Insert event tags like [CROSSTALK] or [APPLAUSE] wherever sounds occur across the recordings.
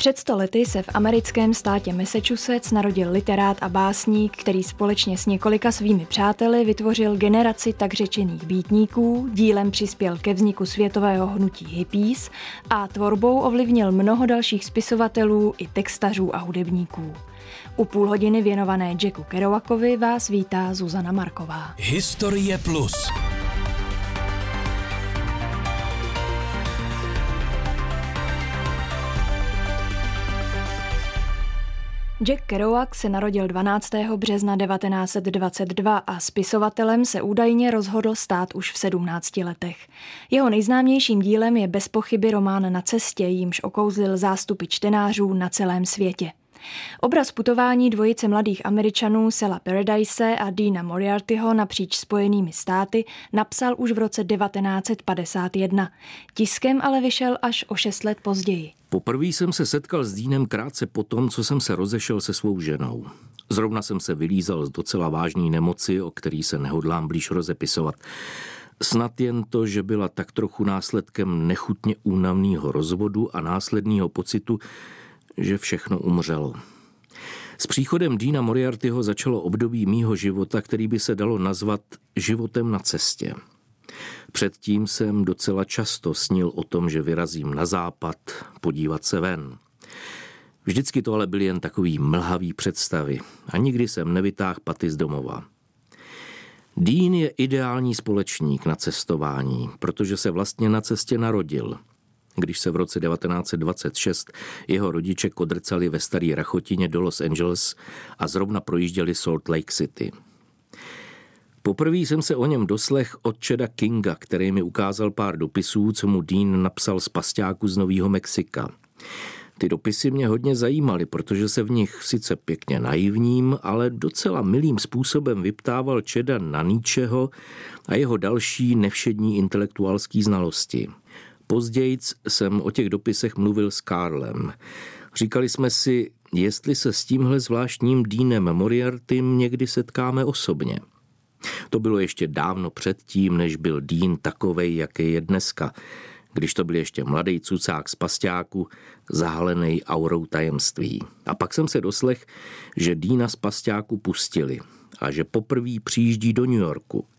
Před sto lety se v americkém státě Massachusetts narodil literát a básník, který společně s několika svými přáteli vytvořil generaci tak řečených býtníků, dílem přispěl ke vzniku světového hnutí hippies a tvorbou ovlivnil mnoho dalších spisovatelů i textařů a hudebníků. U půl hodiny věnované Jacku Kerouakovi vás vítá Zuzana Marková. Historie plus. Jack Kerouac se narodil 12. března 1922 a spisovatelem se údajně rozhodl stát už v 17 letech. Jeho nejznámějším dílem je bez pochyby román Na cestě, jímž okouzlil zástupy čtenářů na celém světě. Obraz putování dvojice mladých Američanů Sela Paradise a Dina Moriartyho napříč spojenými státy napsal už v roce 1951. Tiskem ale vyšel až o šest let později. Poprvé jsem se setkal s Dínem krátce po tom, co jsem se rozešel se svou ženou. Zrovna jsem se vylízal z docela vážné nemoci, o který se nehodlám blíž rozepisovat. Snad jen to, že byla tak trochu následkem nechutně únavného rozvodu a následného pocitu, že všechno umřelo. S příchodem Dina Moriartyho začalo období mýho života, který by se dalo nazvat životem na cestě. Předtím jsem docela často snil o tom, že vyrazím na západ, podívat se ven. Vždycky to ale byly jen takový mlhavý představy a nikdy jsem nevytáhl paty z domova. Dean je ideální společník na cestování, protože se vlastně na cestě narodil – když se v roce 1926 jeho rodiče kodrcali ve starý Rachotině do Los Angeles a zrovna projížděli Salt Lake City. Poprvé jsem se o něm doslech od Čeda Kinga, který mi ukázal pár dopisů, co mu Dean napsal z pasťáku z Nového Mexika. Ty dopisy mě hodně zajímaly, protože se v nich sice pěkně naivním, ale docela milým způsobem vyptával Čeda na ničeho a jeho další nevšední intelektuálský znalosti – Později jsem o těch dopisech mluvil s Karlem. Říkali jsme si, jestli se s tímhle zvláštním Dínem Moriartym někdy setkáme osobně. To bylo ještě dávno předtím, než byl Dín takovej, jaký je dneska, když to byl ještě mladý cucák z pasťáku, zahalený aurou tajemství. A pak jsem se doslech, že Dína z pasťáku pustili a že poprvé přijíždí do New Yorku –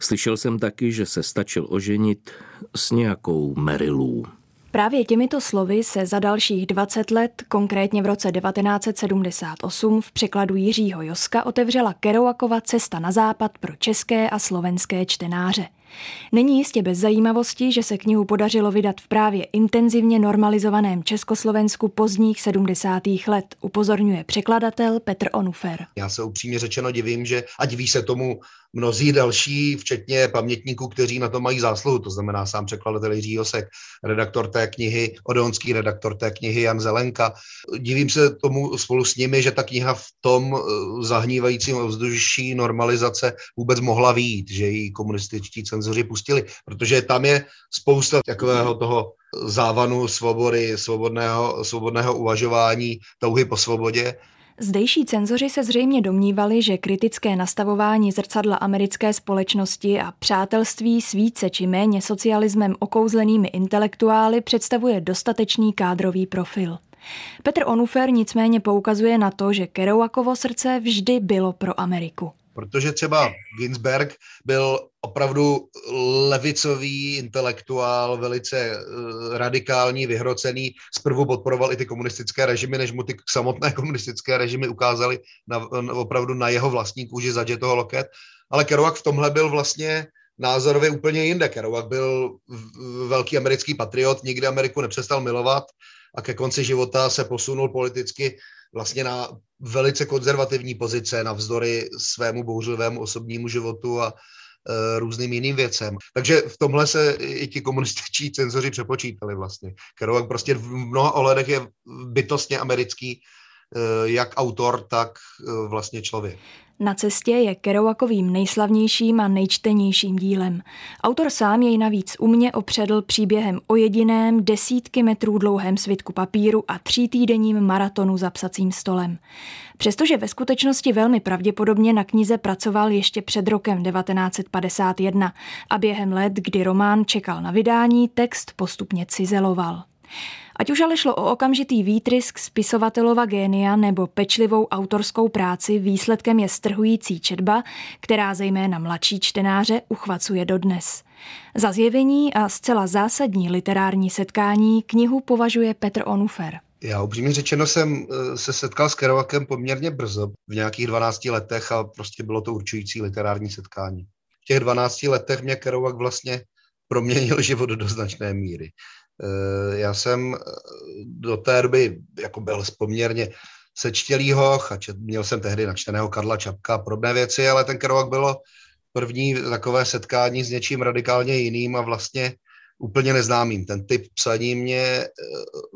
Slyšel jsem taky, že se stačil oženit s nějakou Merilou. Právě těmito slovy se za dalších 20 let, konkrétně v roce 1978 v překladu Jiřího Joska otevřela Kerouakova cesta na západ pro české a slovenské čtenáře. Není jistě bez zajímavosti, že se knihu podařilo vydat v právě intenzivně normalizovaném Československu pozdních 70. let, upozorňuje překladatel Petr Onufer. Já se upřímně řečeno divím, že a diví se tomu mnozí další, včetně pamětníků, kteří na to mají zásluhu, to znamená sám překladatel Jiří Josek, redaktor té knihy, odonský redaktor té knihy Jan Zelenka. Divím se tomu spolu s nimi, že ta kniha v tom eh, zahnívajícím ovzduší normalizace vůbec mohla výjít, že ji komunističtí cenzoři pustili, protože tam je spousta takového toho závanu svobody, svobodného, svobodného uvažování, touhy po svobodě. Zdejší cenzoři se zřejmě domnívali, že kritické nastavování zrcadla americké společnosti a přátelství s více či méně socialismem okouzlenými intelektuály představuje dostatečný kádrový profil. Petr Onufer nicméně poukazuje na to, že Kerouakovo srdce vždy bylo pro Ameriku. Protože třeba Ginsberg byl opravdu levicový intelektuál, velice eh, radikální, vyhrocený. Zprvu podporoval i ty komunistické režimy, než mu ty samotné [LAUGHS] komunistické režimy ukázaly na, opravdu na jeho vlastní kůži zadě toho loket. Ale Kerouac v tomhle byl vlastně názorově úplně jinde. Kerouac byl velký americký patriot, nikdy Ameriku nepřestal milovat a ke konci života se posunul politicky vlastně na velice konzervativní pozice navzdory svému bouřlivému osobnímu životu a e, různým jiným věcem. Takže v tomhle se i ti komunističtí cenzoři přepočítali vlastně. Kerouac prostě v mnoha ohledech je bytostně americký, e, jak autor, tak e, vlastně člověk. Na cestě je Kerouakovým nejslavnějším a nejčtenějším dílem. Autor sám jej navíc umě opředl příběhem o jediném desítky metrů dlouhém svitku papíru a týdenním maratonu za psacím stolem. Přestože ve skutečnosti velmi pravděpodobně na knize pracoval ještě před rokem 1951 a během let, kdy román čekal na vydání, text postupně cizeloval. Ať už ale šlo o okamžitý výtrysk spisovatelova génia nebo pečlivou autorskou práci, výsledkem je strhující četba, která zejména mladší čtenáře uchvacuje dodnes. Za zjevení a zcela zásadní literární setkání knihu považuje Petr Onufer. Já upřímně řečeno jsem eh, se setkal s Kerouakem poměrně brzo, v nějakých 12 letech a prostě bylo to určující literární setkání. V těch 12 letech mě Kerouak vlastně proměnil život do značné míry. Eh, já jsem eh, do té doby jako byl poměrně sečtělý hoch a čet, měl jsem tehdy načteného Karla Čapka a podobné věci, ale ten Kerouak bylo první takové setkání s něčím radikálně jiným a vlastně úplně neznámým. Ten typ psaní mě eh,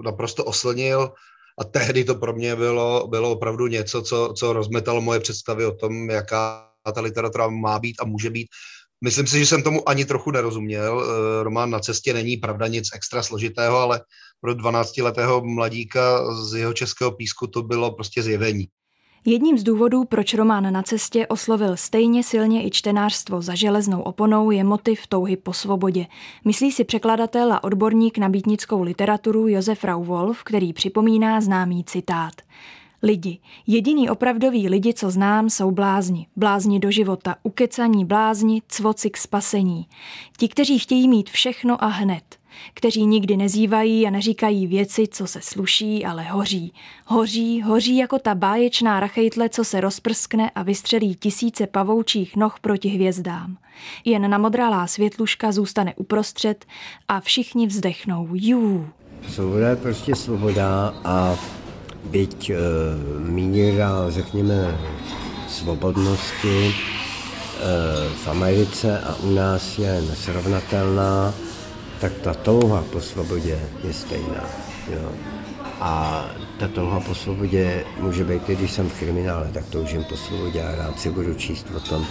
naprosto oslnil a tehdy to pro mě bylo, bylo opravdu něco, co, co rozmetalo moje představy o tom, jaká ta literatura má být a může být. Myslím si, že jsem tomu ani trochu nerozuměl. Eh, román na cestě není pravda nic extra složitého, ale pro 12-letého mladíka z jeho českého písku to bylo prostě zjevení. Jedním z důvodů, proč román na cestě oslovil stejně silně i čtenářstvo za železnou oponou, je motiv touhy po svobodě. Myslí si překladatel a odborník na býtnickou literaturu Josef Rauwolf, který připomíná známý citát. Lidi. Jediný opravdový lidi, co znám, jsou blázni. Blázni do života, ukecaní blázni, cvoci k spasení. Ti, kteří chtějí mít všechno a hned kteří nikdy nezývají a neříkají věci, co se sluší, ale hoří. Hoří, hoří jako ta báječná rachejtle, co se rozprskne a vystřelí tisíce pavoučích noh proti hvězdám. Jen namodrálá světluška zůstane uprostřed a všichni vzdechnou. Jú. Svoboda je prostě svoboda a byť e, míra, řekněme, svobodnosti e, v Americe a u nás je nesrovnatelná, tak ta touha po svobodě je stejná. Jo. A ta touha po svobodě může být, když jsem v kriminále, tak toužím po svobodě a rád si budu číst o tom,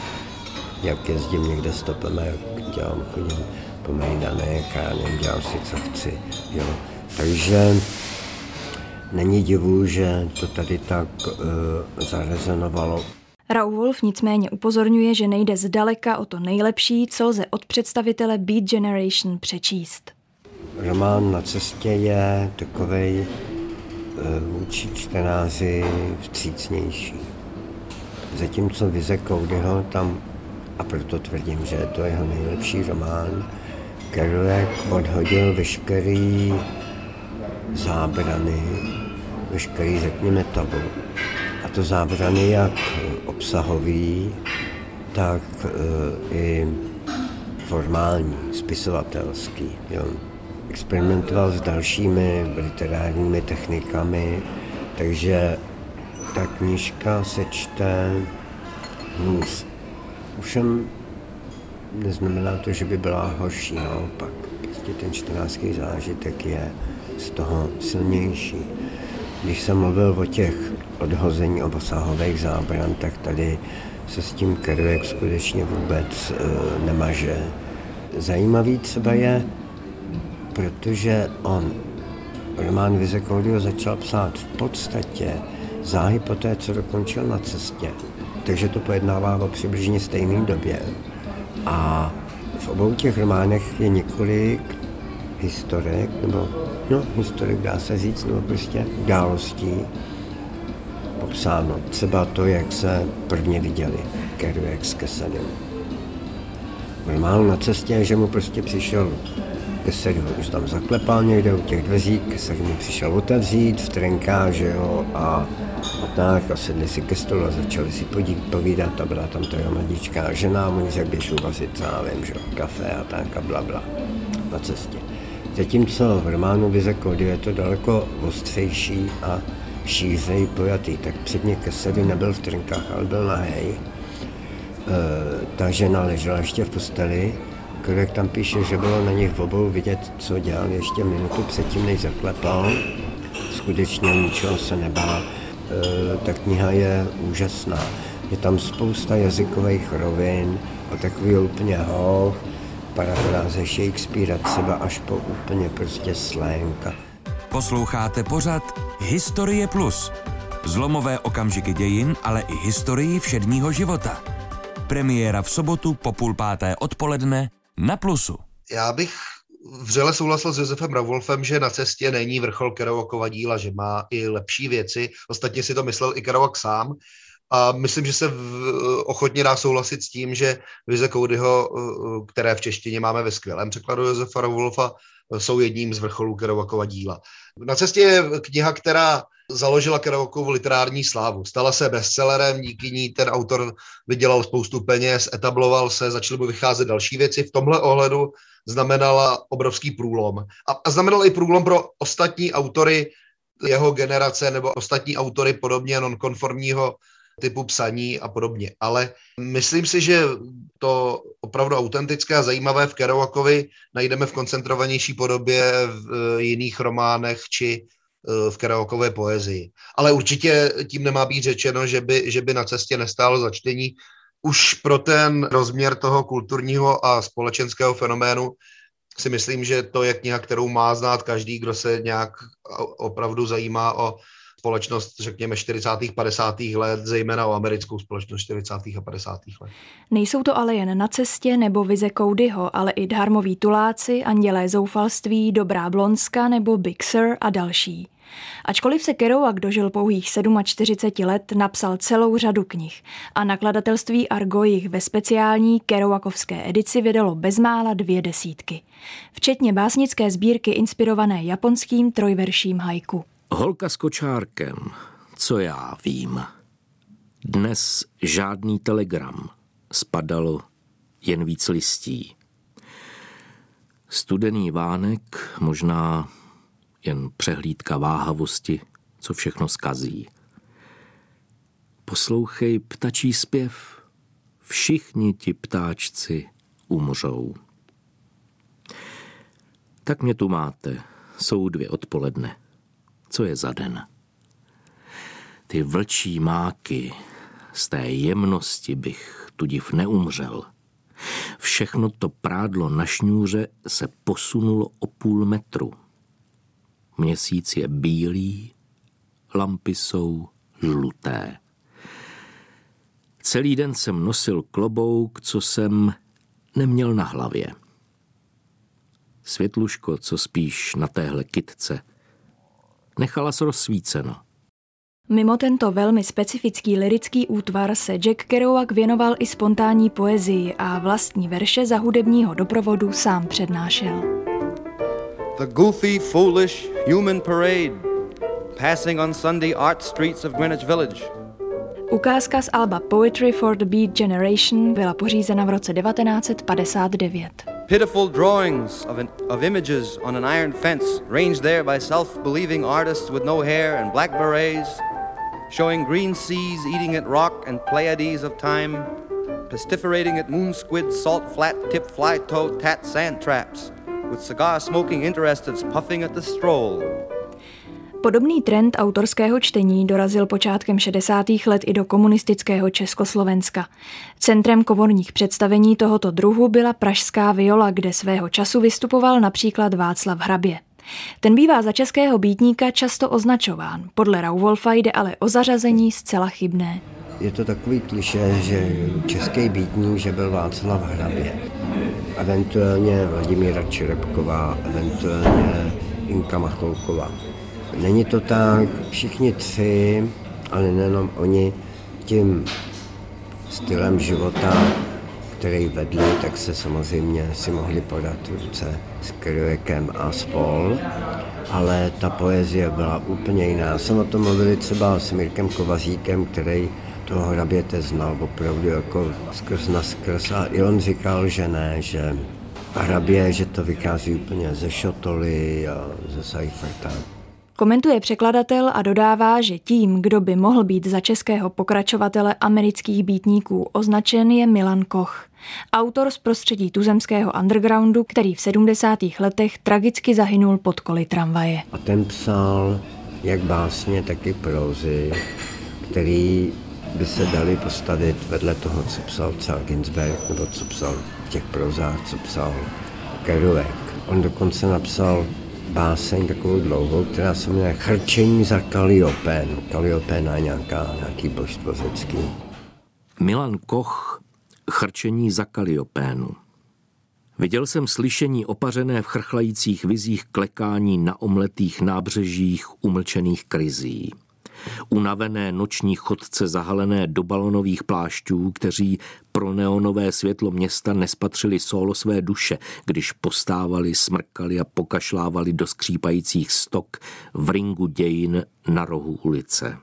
jak jezdím někde stopem a jak dělám, chodím po Mejdanech a nevím, dělám si, co chci. Jo. Takže není divu, že to tady tak uh, zarezonovalo. Wolf nicméně upozorňuje, že nejde zdaleka o to nejlepší, co lze od představitele Beat Generation přečíst. Román na cestě je takovej eh, vůči čtenáři vstřícnější. Zatímco vize Codyho tam, a proto tvrdím, že je to jeho nejlepší román, Kerouac odhodil veškerý zábrany, veškerý, řekněme, tabu. A to zábrany jak obsahový, tak e, i formální, spisovatelský. Jo. Experimentoval s dalšími literárními technikami, takže ta knižka se čte hůř. Ovšem neznamená to, že by byla horší, naopak. Prostě ten čtenářský zážitek je z toho silnější. Když jsem mluvil o těch odhození obasahových zábran, tak tady se s tím Kerouac skutečně vůbec e, nemaže. Zajímavý třeba je, protože on román Vize Claudio začal psát v podstatě záhy po té, co dokončil na cestě. Takže to pojednává o přibližně stejné době. A v obou těch románech je několik historek, nebo no, historik dá se říct, nebo prostě událostí, popsáno. Třeba to, jak se prvně viděli Kerouac s Kesedem. Normálně na cestě, že mu prostě přišel Kesed ho už tam zaklepal někde u těch dveří, Kesed mu přišel otevřít v trenká, že jo, a, a tak, a sedli si ke stolu a začali si podít, povídat a byla tam ta jeho mladíčká žena a oni řekli, běž uvařit, já vím, že kafe a tak a bla, bla na cestě. Zatímco v románu Vize Kody je to daleko ostřejší a šířej pojatý, tak předně Kesedy nebyl v trinkách, ale byl nahej. E, ta žena ležela ještě v posteli, Korek tam píše, že bylo na nich obou vidět, co dělal ještě minutu předtím, než zaklepal. Skutečně ničeho se nebál. E, ta kniha je úžasná. Je tam spousta jazykových rovin a takový úplně hoch, parafráze Shakespearea třeba až po úplně prostě slang. Posloucháte pořad Historie Plus. Zlomové okamžiky dějin, ale i historii všedního života. Premiéra v sobotu po půl páté odpoledne na Plusu. Já bych vřele souhlasil s Josefem Ravolfem, že na cestě není vrchol Kerouakova díla, že má i lepší věci. Ostatně si to myslel i Kerouak sám. A myslím, že se v, ochotně dá souhlasit s tím, že vize Codyho, které v češtině máme ve skvělém překladu Josefa Ravolfa, jsou jedním z vrcholů Kerouakova díla. Na cestě je kniha, která založila Kerouakovu literární slávu. Stala se bestsellerem, díky ní ten autor vydělal spoustu peněz, etabloval se, začaly mu vycházet další věci. V tomhle ohledu znamenala obrovský průlom. A, a znamenala i průlom pro ostatní autory jeho generace nebo ostatní autory podobně nonkonformního typu psaní a podobně. Ale myslím si, že to opravdu autentické a zajímavé v Kerouakovi najdeme v koncentrovanější podobě v jiných románech či eh, v Kerouakové poezii. Ale určitě tím nemá být řečeno, že by, že by na cestě nestálo začtení. Už pro ten rozměr toho kulturního a společenského fenoménu si myslím, že to je kniha, kterou má znát každý, kdo se nějak opravdu zajímá o společnost, řekněme, 40. 50. let, zejména o americkou společnost 40. a 50. let. Nejsou to ale jen na cestě nebo vize Codyho, ale i dharmoví tuláci, andělé zoufalství, dobrá blonska nebo Big Sur a další. Ačkoliv se Kerouac dožil pouhých 47 let, napsal celou řadu knih a nakladatelství Argo jich ve speciální Kerouakovské edici vydalo bezmála dvě desítky, včetně básnické sbírky inspirované japonským trojverším haiku. Holka s kočárkem, co já vím. Dnes žádný telegram, spadalo jen víc listí. Studený vánek, možná jen přehlídka váhavosti, co všechno skazí. Poslouchej ptačí zpěv, všichni ti ptáčci umřou. Tak mě tu máte, jsou dvě odpoledne co je za den. Ty vlčí máky, z té jemnosti bych tudiv neumřel. Všechno to prádlo na šňůře se posunulo o půl metru. Měsíc je bílý, lampy jsou žluté. Celý den jsem nosil klobouk, co jsem neměl na hlavě. Světluško, co spíš na téhle kitce, nechala se rozsvíceno. Mimo tento velmi specifický lirický útvar se Jack Kerouac věnoval i spontánní poezii a vlastní verše za hudebního doprovodu sám přednášel. The goofy, foolish human parade passing on Sunday art streets of Greenwich Village. Ukázka z alba Poetry for the Beat Generation byla pořízena v roce 1959. Pitiful drawings of, an, of images on an iron fence, ranged there by self believing artists with no hair and black berets, showing green seas eating at rock and Pleiades of time, pestiferating at moon squid, salt flat tip fly toad tat sand traps, with cigar smoking interests puffing at the stroll. Podobný trend autorského čtení dorazil počátkem 60. let i do komunistického Československa. Centrem komorních představení tohoto druhu byla Pražská viola, kde svého času vystupoval například Václav Hrabě. Ten bývá za českého býtníka často označován. Podle Rauwolfa jde ale o zařazení zcela chybné. Je to takový kliše, že český býtník, že byl Václav Hrabě. Eventuálně Vladimíra Čerepková, eventuálně Inka Macholková. Není to tak, všichni tři, ale nejenom oni, tím stylem života, který vedli, tak se samozřejmě si mohli podat ruce s Kryvekem a spol, ale ta poezie byla úplně jiná. Jsem o tom mluvili třeba s Mirkem Kovazíkem, který toho hraběte znal opravdu jako skrz na skrz a i on říkal, že ne, že hrabě, že to vychází úplně ze šotoly a ze Seiferta. Komentuje překladatel a dodává, že tím, kdo by mohl být za českého pokračovatele amerických býtníků označen, je Milan Koch. Autor z prostředí tuzemského undergroundu, který v 70. letech tragicky zahynul pod koly tramvaje. A ten psal jak básně, tak i prózy, který by se dali postavit vedle toho, co psal třeba Ginsberg, nebo co psal v těch prozách, co psal Kerouac. On dokonce napsal báseň takovou dlouhou, která se jmenuje Chrčení za Kaliopén. Kaliopén je nějaká, nějaký božstvo řecký. Milan Koch Chrčení za Kaliopénu. Viděl jsem slyšení opařené v chrchlajících vizích klekání na omletých nábřežích umlčených krizí. Unavené noční chodce zahalené do balonových plášťů, kteří pro neonové světlo města nespatřili solo své duše, když postávali, smrkali a pokašlávali do skřípajících stok v ringu dějin na rohu ulice.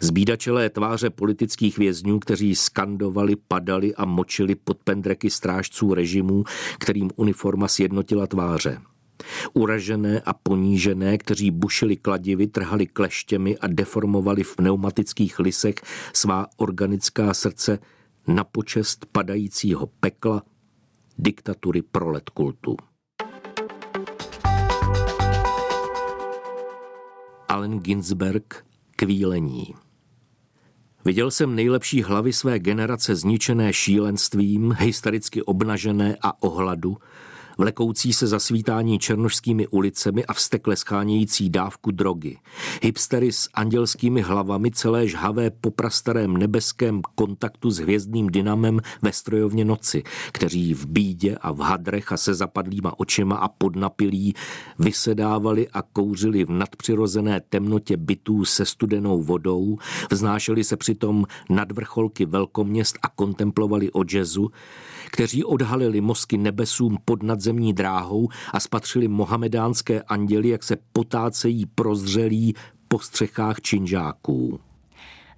Zbídačelé tváře politických vězňů, kteří skandovali, padali a močili pod pendreky strážců režimů, kterým uniforma sjednotila tváře. Uražené a ponížené, kteří bušili kladivy, trhali kleštěmi a deformovali v pneumatických lisech svá organická srdce na počest padajícího pekla diktatury prolet kultu. Allen Ginsberg Kvílení Viděl jsem nejlepší hlavy své generace zničené šílenstvím, hystericky obnažené a ohladu, vlekoucí se za svítání černožskými ulicemi a vstekle schánějící dávku drogy. Hipstery s andělskými hlavami celé žhavé po prastarém nebeském kontaktu s hvězdným dynamem ve strojovně noci, kteří v bídě a v hadrech a se zapadlýma očima a podnapilí vysedávali a kouřili v nadpřirozené temnotě bytů se studenou vodou, vznášeli se přitom nad vrcholky velkoměst a kontemplovali o jazzu, kteří odhalili mozky nebesům pod nadzemní dráhou a spatřili mohamedánské anděly, jak se potácejí prozřelí po střechách činžáků.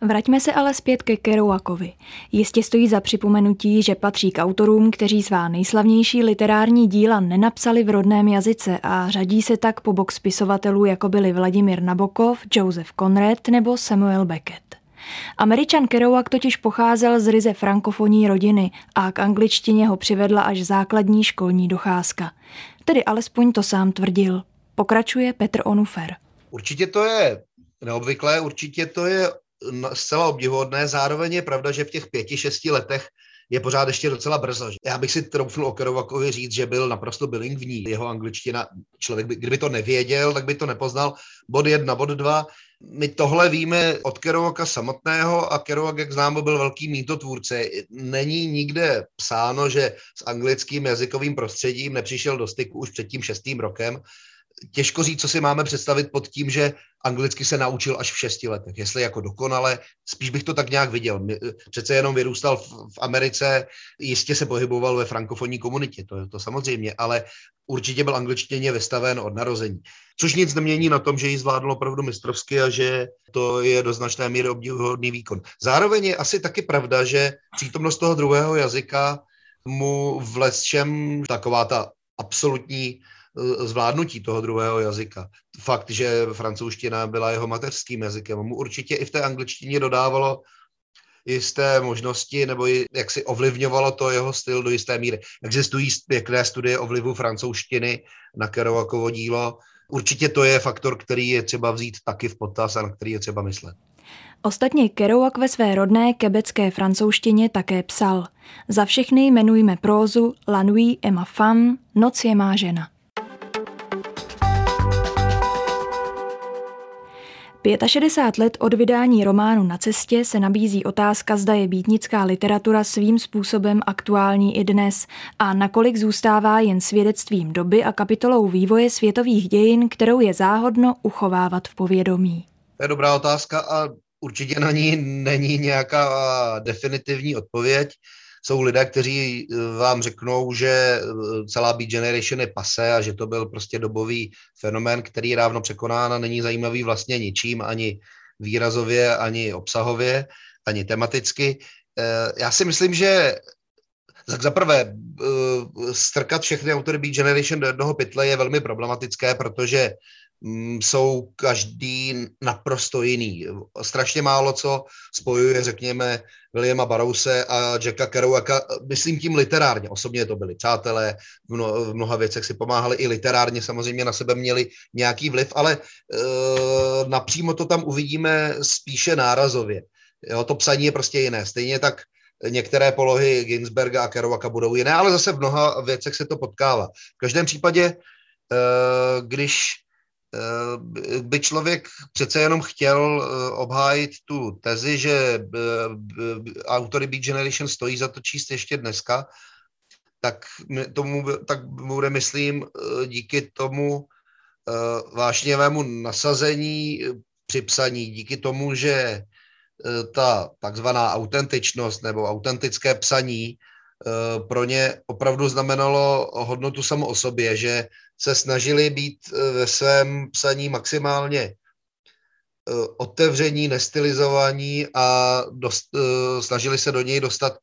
Vraťme se ale zpět ke Kerouakovi. Jistě stojí za připomenutí, že patří k autorům, kteří svá nejslavnější literární díla nenapsali v rodném jazyce a řadí se tak po bok spisovatelů, jako byli Vladimír Nabokov, Joseph Conrad nebo Samuel Beckett. Američan Kerouac totiž pocházel z ryze frankofonní rodiny a k angličtině ho přivedla až základní školní docházka. Tedy alespoň to sám tvrdil. Pokračuje Petr Onufer. Určitě to je neobvyklé, určitě to je zcela obdivuhodné. Zároveň je pravda, že v těch pěti, šesti letech je pořád ještě docela brzo. Já bych si troufnul o Kerouakovi říct, že byl naprosto bilingvní. Jeho angličtina, člověk, by, kdyby to nevěděl, tak by to nepoznal. Bod jedna, bod dva, my tohle víme od Kerouaka samotného a Kerouak, jak známo, byl velký mýtotvůrce. Není nikde psáno, že s anglickým jazykovým prostředím nepřišel do styku už před tím šestým rokem těžko říct, co si máme představit pod tím, že anglicky se naučil až v šesti letech. Jestli jako dokonale, spíš bych to tak nějak viděl. Přece jenom vyrůstal v, v Americe, jistě se pohyboval ve frankofonní komunitě, to je to samozřejmě, ale určitě byl angličtině vystaven od narození. Což nic nemění na tom, že ji zvládl opravdu mistrovsky a že to je do značné míry obdivuhodný výkon. Zároveň je asi taky pravda, že přítomnost toho druhého jazyka mu v lesčem taková ta absolutní Eh, zvládnutí toho druhého jazyka. Fakt, že francouzština byla jeho mateřským jazykem, mu určitě i v té angličtině dodávalo jisté možnosti, nebo jak si ovlivňovalo to jeho styl do jisté míry. Existují pěkné studie o vlivu francouzštiny na Kerouakovo dílo. Určitě to je faktor, který je třeba vzít taky v potaz a na který je třeba myslet. Ostatně Kerouac ve své rodné kebecké francouzštině také psal. Za všechny jmenujme prózu La nuit et ma femme, noc je má žena. 65 let od vydání románu Na cestě se nabízí otázka, zda je býtnická literatura svým způsobem aktuální i dnes a nakolik zůstává jen svědectvím doby a kapitolou vývoje světových dějin, kterou je záhodno uchovávat v povědomí. To je dobrá otázka a určitě na ní není nějaká definitivní odpověď jsou lidé, kteří eh, vám řeknou, že eh, celá Beat Generation je pase a že to byl prostě dobový fenomén, který je dávno překonán a není zajímavý vlastně ničím, ani výrazově, ani obsahově, ani tematicky. Eh, já si myslím, že tak za prvé, strkat všechny autory Beat Generation do jednoho pytle je velmi problematické, protože jsou každý naprosto jiný. Strašně málo co spojuje, řekněme, Williama Barouse a Jacka Kerouaka, myslím tím literárně. Osobně to byli přátelé, v, mno, v mnoha věcech si pomáhali i literárně, samozřejmě na sebe měli nějaký vliv, ale e, napřímo to tam uvidíme spíše nárazově. Jo, to psaní je prostě jiné. Stejně tak některé polohy Ginsberga a Kerouaka budou jiné, ale zase v mnoha věcech se to potkává. V každém případě, e, když by člověk přece jenom chtěl eh, obhájit tu tezi, že eh, autory Beat Generation stojí za to číst ještě dneska, tak tomu tak bude, myslím, díky tomu vášněvému nasazení při psaní, díky tomu, že ta takzvaná autentičnost nebo autentické psaní Eh, pro ně opravdu znamenalo hodnotu samo o sobě, že se snažili být eh, ve svém psaní maximálně eh, otevření, nestylizovaní a dost, snažili se do něj dostat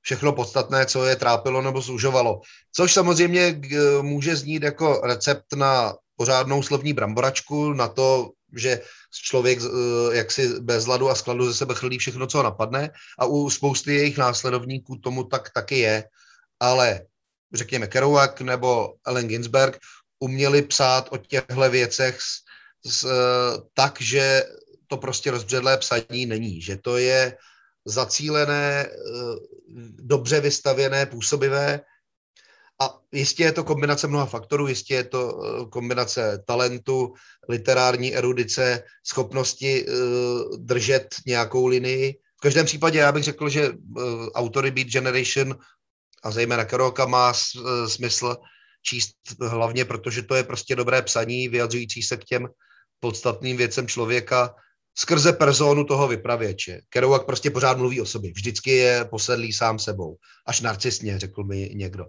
všechno podstatné, co je trápilo nebo zužovalo. Což samozřejmě může znít jako recept na pořádnou slovní bramboračku, na to, že člověk eh, jaksi bez ladu a skladu ze sebe chlí všechno, co napadne a u spousty jejich následovníků tomu tak taky je, ale řekněme Kerouac nebo Ellen Ginsberg uměli psát o těchto věcech s, s, eh, tak, že to prostě rozbředlé psaní není, že to je zacílené, eh, dobře vystavěné, působivé a jistě je to kombinace mnoha faktorů, jistě je to eh, kombinace talentu, literární erudice, schopnosti uh, držet nějakou linii. V každém případě já bych řekl, že uh, autory Beat Generation a zejména Kerouaka má uh, smysl číst hlavně, protože to je prostě dobré psaní, vyjadřující se k těm podstatným věcem člověka skrze personu toho vypravěče. Kerouak prostě pořád mluví o sobě. Vždycky je posedlý sám sebou. Až narcisně, řekl mi někdo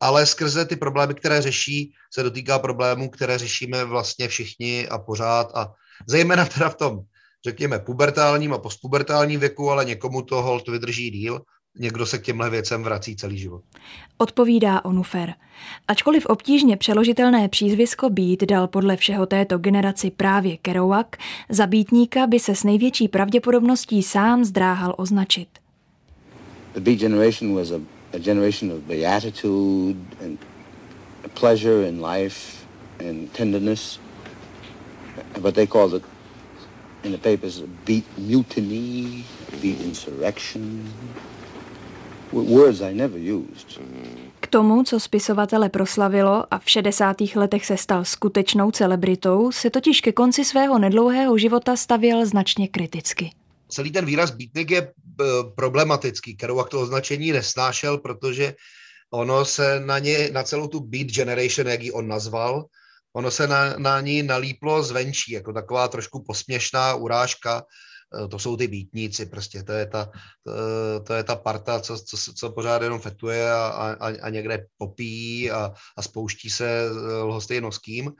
ale skrze ty problémy, které řeší, se dotýká problémů, které řešíme vlastně všichni a pořád a zejména teda v tom, řekněme, pubertálním a postpubertálním věku, ale někomu to hold vydrží díl, někdo se k těmhle věcem vrací celý život. Odpovídá Onufer. Ačkoliv obtížně přeložitelné přízvisko být dal podle všeho této generaci právě Kerouac, za býtníka by se s největší pravděpodobností sám zdráhal označit. The Beat Generation was a a generation of beatitude and pleasure in life and tenderness. But they called it in the papers beat mutiny, beat insurrection. Words I never used. K tomu, co spisovatele proslavilo a v 60. letech se stal skutečnou celebritou, se totiž ke konci svého nedlouhého života stavěl značně kriticky celý ten výraz beatnik je problematický. Kerouac to označení nesnášel, protože ono se na ně, na celou tu beat generation, jak ji on nazval, ono se na, na ní nalíplo zvenčí, jako taková trošku posměšná urážka, eh, to jsou ty býtníci, prostě to je ta, to, to je ta parta, co, co, co pořád jenom fetuje a, a, a někde popíjí a, a spouští se eh, lhostejno s kým.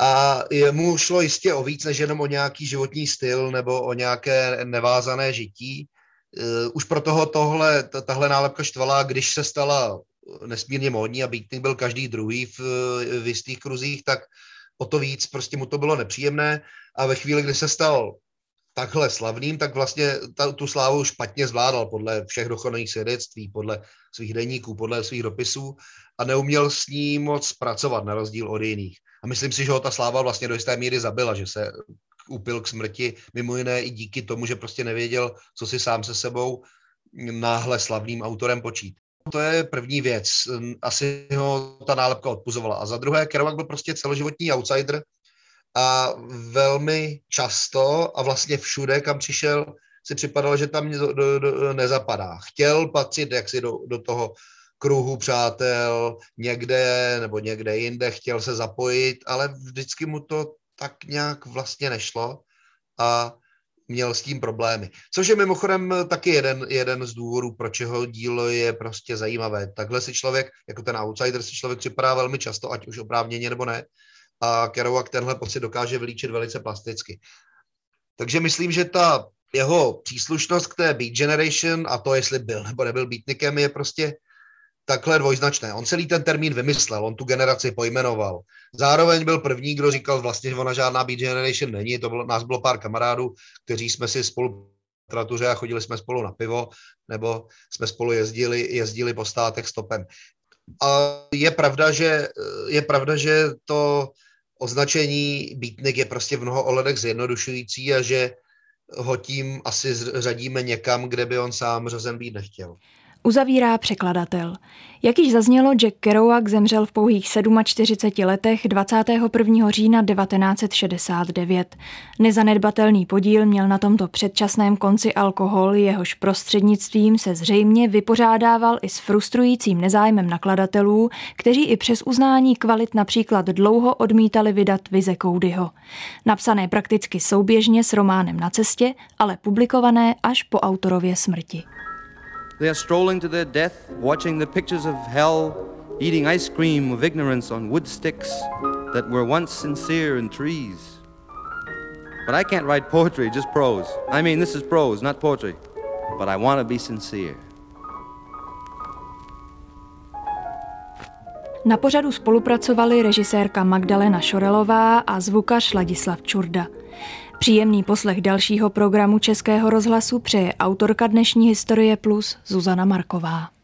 A mu šlo jistě o víc než jenom o nějaký životní styl nebo o nějaké nevázané žití. Eh, už pro toho tohle, tahle nálepka štvala, když se stala nesmírně módní a beatnik byl každý druhý v, v jistých kruzích, tak o to víc prostě mu to bylo nepříjemné a ve chvíli, kdy se stal takhle slavným, tak vlastně ta, tu slávu špatně zvládal podle všech dochodných svědectví, podle svých deníků, podle svých dopisů a neuměl s ní moc pracovat na rozdíl od jiných. A myslím si, že ho ta sláva vlastně do jisté míry zabila, že se upil k smrti, mimo jiné i díky tomu, že prostě nevěděl, co si sám se sebou náhle slavným autorem počít. To je první věc. Asi ho ta nálepka odpuzovala. A za druhé, Kerouac byl prostě celoživotní outsider a velmi často a vlastně všude, kam přišel, si připadalo, že tam do, do, do, nezapadá. Chtěl patřit jaksi do, do toho kruhu přátel někde nebo někde jinde, chtěl se zapojit, ale vždycky mu to tak nějak vlastně nešlo a měl s tím problémy. Což je mimochodem taky jeden, jeden z důvodů, proč jeho dílo je prostě zajímavé. Takhle si člověk, jako ten outsider, si člověk připadá velmi často, ať už oprávněně nebo ne. A Kerouac tenhle pocit dokáže vylíčit velice plasticky. Takže myslím, že ta jeho příslušnost k té Beat Generation a to, jestli byl nebo nebyl beatnikem, je prostě takhle dvojznačné. On celý ten termín vymyslel, on tu generaci pojmenoval. Zároveň byl první, kdo říkal vlastně, že ona žádná Beat Generation není. To bylo, nás bylo pár kamarádů, kteří jsme si spolu literatuře a chodili jsme spolu na pivo, nebo jsme spolu jezdili, jezdili po státech stopem. A je pravda, že, je pravda, že to označení beatnik je prostě v mnoho ohledech zjednodušující a že ho tím asi řadíme někam, kde by on sám řazen být nechtěl. Uzavírá překladatel. Jak již zaznělo, Jack Kerouac zemřel v pouhých 47 letech 21. října 1969. Nezanedbatelný podíl měl na tomto předčasném konci alkohol, jehož prostřednictvím se zřejmě vypořádával i s frustrujícím nezájmem nakladatelů, kteří i přes uznání kvalit například dlouho odmítali vydat vize Codyho. Napsané prakticky souběžně s románem Na cestě, ale publikované až po autorově smrti. They are strolling to their death, watching the pictures of hell, eating ice cream of ignorance on wood sticks that were once sincere in trees. But I can't write poetry, just prose. I mean, this is prose, not poetry. But I want to be sincere. Na pořadu spolupracovali režisérka Magdalena Šorelová a zvukař Ladislav Čurda. Příjemný poslech dalšího programu Českého rozhlasu přeje autorka dnešní historie plus Zuzana Marková.